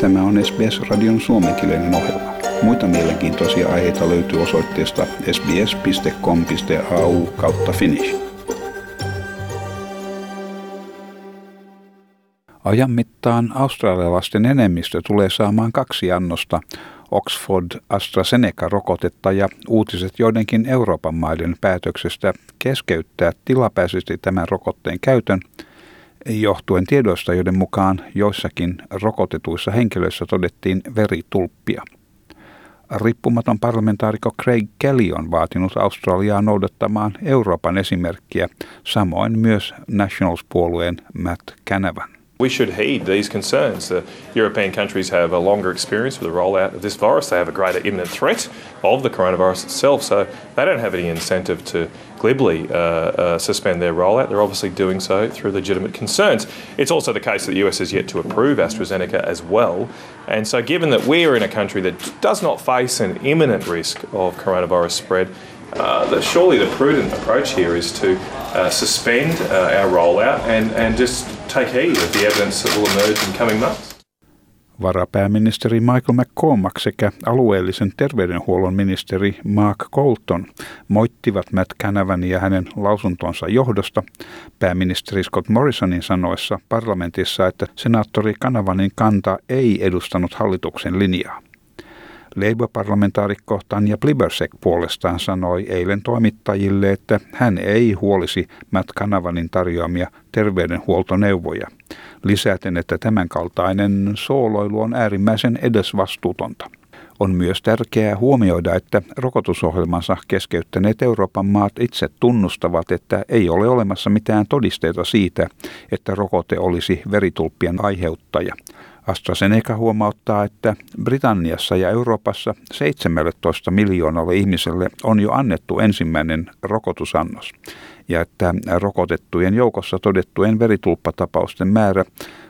Tämä on SBS-radion suomenkielinen ohjelma. Muita mielenkiintoisia aiheita löytyy osoitteesta sbs.com.au kautta finnish. Ajan mittaan australialaisten enemmistö tulee saamaan kaksi annosta Oxford AstraZeneca-rokotetta ja uutiset joidenkin Euroopan maiden päätöksestä keskeyttää tilapäisesti tämän rokotteen käytön – johtuen tiedoista, joiden mukaan joissakin rokotetuissa henkilöissä todettiin veritulppia. Riippumaton parlamentaarikko Craig Kelly on vaatinut Australiaa noudattamaan Euroopan esimerkkiä, samoin myös Nationals-puolueen Matt Canavan. We should heed these concerns. The European countries have a longer experience with the rollout of this virus. They have a greater imminent threat of the coronavirus itself, so they don't have any incentive to glibly uh, uh, suspend their rollout. They're obviously doing so through legitimate concerns. It's also the case that the US has yet to approve AstraZeneca as well. And so, given that we're in a country that does not face an imminent risk of coronavirus spread, uh, surely the prudent approach here is to uh, suspend uh, our rollout and, and just take heed of the evidence that will emerge in coming months. Varapääministeri Michael McCormack sekä alueellisen terveydenhuollon ministeri Mark Colton moittivat Matt Canavan ja hänen lausuntonsa johdosta pääministeri Scott Morrisonin sanoessa parlamentissa, että senaattori Canavanin kanta ei edustanut hallituksen linjaa. Labour-parlamentaarikko Tanja Plibersek puolestaan sanoi eilen toimittajille, että hän ei huolisi Matt Kanavanin tarjoamia terveydenhuoltoneuvoja, lisäten, että tämänkaltainen sooloilu on äärimmäisen edesvastuutonta. On myös tärkeää huomioida, että rokotusohjelmansa keskeyttäneet Euroopan maat itse tunnustavat, että ei ole olemassa mitään todisteita siitä, että rokote olisi veritulppien aiheuttaja – AstraZeneca huomauttaa, että Britanniassa ja Euroopassa 17 miljoonalle ihmiselle on jo annettu ensimmäinen rokotusannos ja että rokotettujen joukossa todettujen veritulppatapausten määrä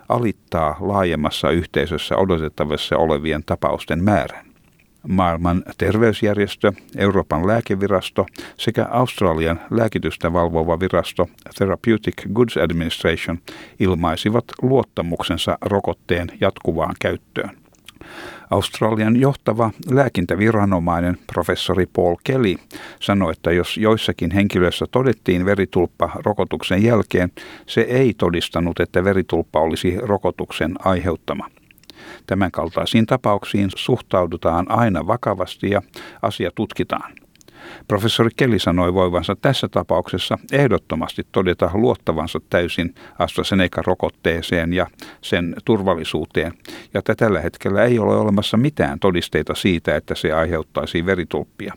alittaa laajemmassa yhteisössä odotettavissa olevien tapausten määrän. Maailman terveysjärjestö, Euroopan lääkevirasto sekä Australian lääkitystä valvova virasto Therapeutic Goods Administration ilmaisivat luottamuksensa rokotteen jatkuvaan käyttöön. Australian johtava lääkintäviranomainen professori Paul Kelly sanoi, että jos joissakin henkilöissä todettiin veritulppa rokotuksen jälkeen, se ei todistanut, että veritulppa olisi rokotuksen aiheuttama. Tämänkaltaisiin tapauksiin suhtaudutaan aina vakavasti ja asia tutkitaan. Professori Kelly sanoi voivansa tässä tapauksessa ehdottomasti todeta luottavansa täysin AstraZeneca-rokotteeseen ja sen turvallisuuteen, ja että tällä hetkellä ei ole olemassa mitään todisteita siitä, että se aiheuttaisi veritulppia.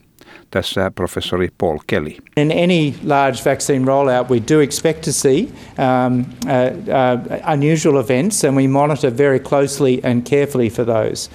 Tässä professori Paul Kelly. In any large vaccine rollout, we do expect to see um, uh, uh, unusual events, and we monitor very closely and carefully for those.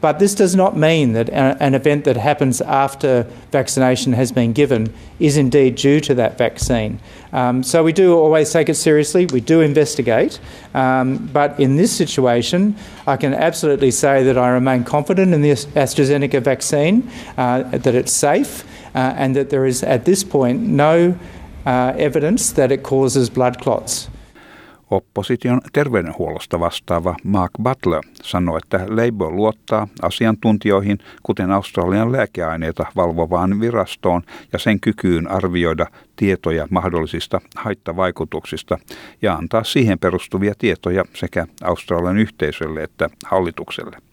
But this does not mean that an event that happens after vaccination has been given is indeed due to that vaccine. Um, so we do always take it seriously, we do investigate, um, but in this situation, I can absolutely say that I remain confident in the AstraZeneca vaccine, uh, that it's safe, uh, and that there is at this point no uh, evidence that it causes blood clots. Opposition terveydenhuollosta vastaava Mark Butler sanoi, että Labour luottaa asiantuntijoihin, kuten Australian lääkeaineita valvovaan virastoon ja sen kykyyn arvioida tietoja mahdollisista haittavaikutuksista ja antaa siihen perustuvia tietoja sekä Australian yhteisölle että hallitukselle.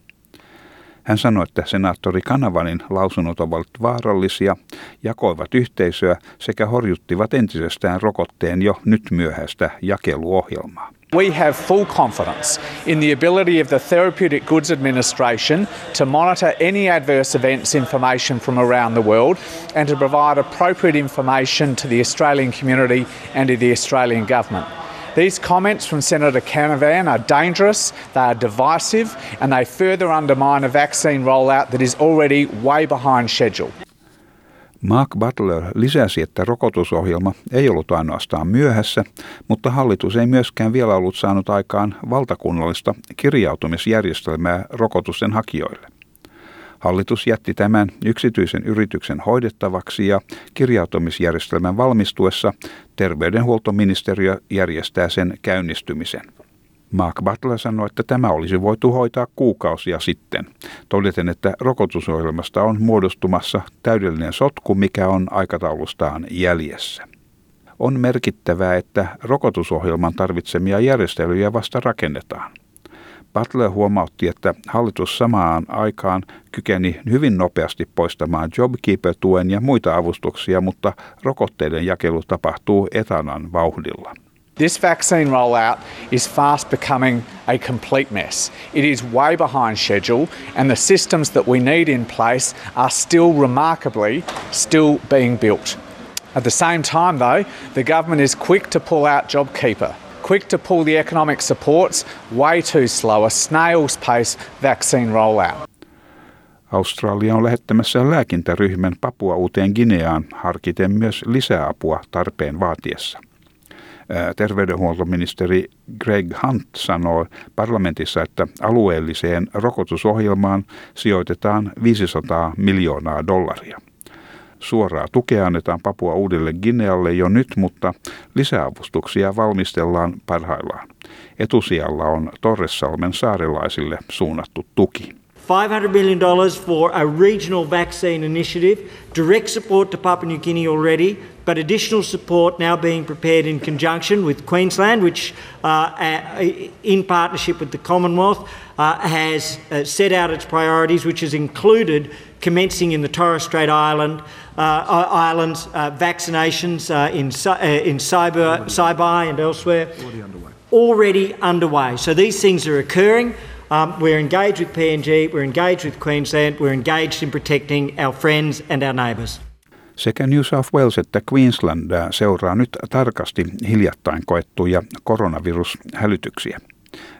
Hän sanoi, että senaattori Kanavanin lausunnot ovat vaarallisia, jakoivat yhteisöä sekä horjuttivat entisestään rokotteen jo nyt myöhäistä jakeluohjelmaa. We have full confidence in the ability of the Therapeutic Goods Administration to monitor any adverse events information from around the world and to provide appropriate information to the Australian community and to the Australian government. These comments from Senator Canavan are dangerous, they are divisive, and they further undermine a vaccine rollout that is already way behind schedule. Mark Butler lisäsi, että rokotusohjelma ei ollut ainoastaan myöhässä, mutta hallitus ei myöskään vielä ollut saanut aikaan valtakunnallista kirjautumisjärjestelmää rokotusten hakijoille. Hallitus jätti tämän yksityisen yrityksen hoidettavaksi ja kirjautumisjärjestelmän valmistuessa terveydenhuoltoministeriö järjestää sen käynnistymisen. Mark Butler sanoi, että tämä olisi voitu hoitaa kuukausia sitten, todeten, että rokotusohjelmasta on muodostumassa täydellinen sotku, mikä on aikataulustaan jäljessä. On merkittävää, että rokotusohjelman tarvitsemia järjestelyjä vasta rakennetaan. Butler huomautti, että hallitus samaan aikaan kykeni hyvin nopeasti poistamaan JobKeeper-tuen ja muita avustuksia, mutta rokotteiden jakelu tapahtuu etanan vauhdilla. This vaccine rollout is fast becoming a complete mess. It is way behind schedule, and the systems that we need in place are still remarkably still being built. At the same time, though, the government is quick to pull out JobKeeper, quick to pull the economic supports, way too slow, a snail's pace vaccine rollout. Australia on lähettämässä lääkintäryhmän Papua uuteen Gineaan harkiten myös lisäapua tarpeen vaatiessa. Terveydenhuoltoministeri Greg Hunt sanoi parlamentissa, että alueelliseen rokotusohjelmaan sijoitetaan 500 miljoonaa dollaria. Suoraa tukea annetaan Papua uudelle Ginealle jo nyt, mutta lisäavustuksia valmistellaan parhaillaan. Etusijalla on Torressalmen saarelaisille suunnattu tuki. $500 million for a regional vaccine initiative, direct support to Papua New Guinea already, but additional support now being prepared in conjunction with Queensland, which, uh, in partnership with the Commonwealth, uh, has uh, set out its priorities, which has included commencing in the Torres Strait Island, uh, Islands uh, vaccinations uh, in, in Cyber, Cybai and elsewhere. Already underway. Already underway. So these things are occurring. Um, we're engaged with PNG, we're engaged with Queensland, we're engaged in protecting our friends and our neighbours. Sekä New South Wales että Queensland seuraa nyt tarkasti hiljattain koettuja koronavirushälytyksiä.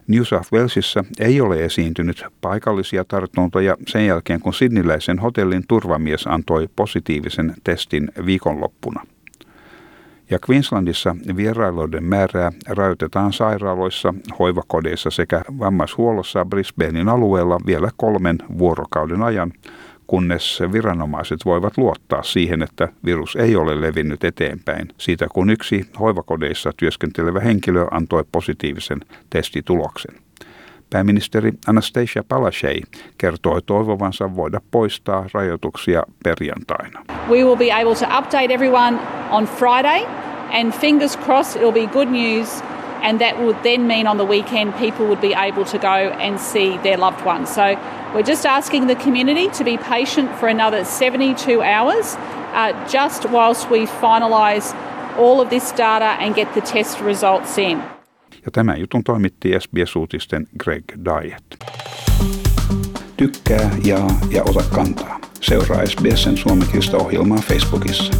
New South Walesissa ei ole esiintynyt paikallisia tartuntoja sen jälkeen, kun sidniläisen hotellin turvamies antoi positiivisen testin viikonloppuna. Ja Queenslandissa vierailuiden määrää rajoitetaan sairaaloissa, hoivakodeissa sekä vammaishuollossa Brisbanein alueella vielä kolmen vuorokauden ajan, kunnes viranomaiset voivat luottaa siihen, että virus ei ole levinnyt eteenpäin siitä, kun yksi hoivakodeissa työskentelevä henkilö antoi positiivisen testituloksen. Pääministeri Anastasia Palaszczuk kertoi toivovansa voida poistaa rajoituksia perjantaina. We will be able to update everyone on Friday and fingers crossed it'll be good news and that would then mean on the weekend people would be able to go and see their loved ones. So we're just asking the community to be patient for another 72 hours uh, just whilst we finalise all of this data and get the test results in. Ja tämän jutun toimitti SBS-uutisten Greg Diet. Tykkää, jaa ja ota kantaa. Seuraa SBSn suomenkielistä ohjelmaa Facebookissa.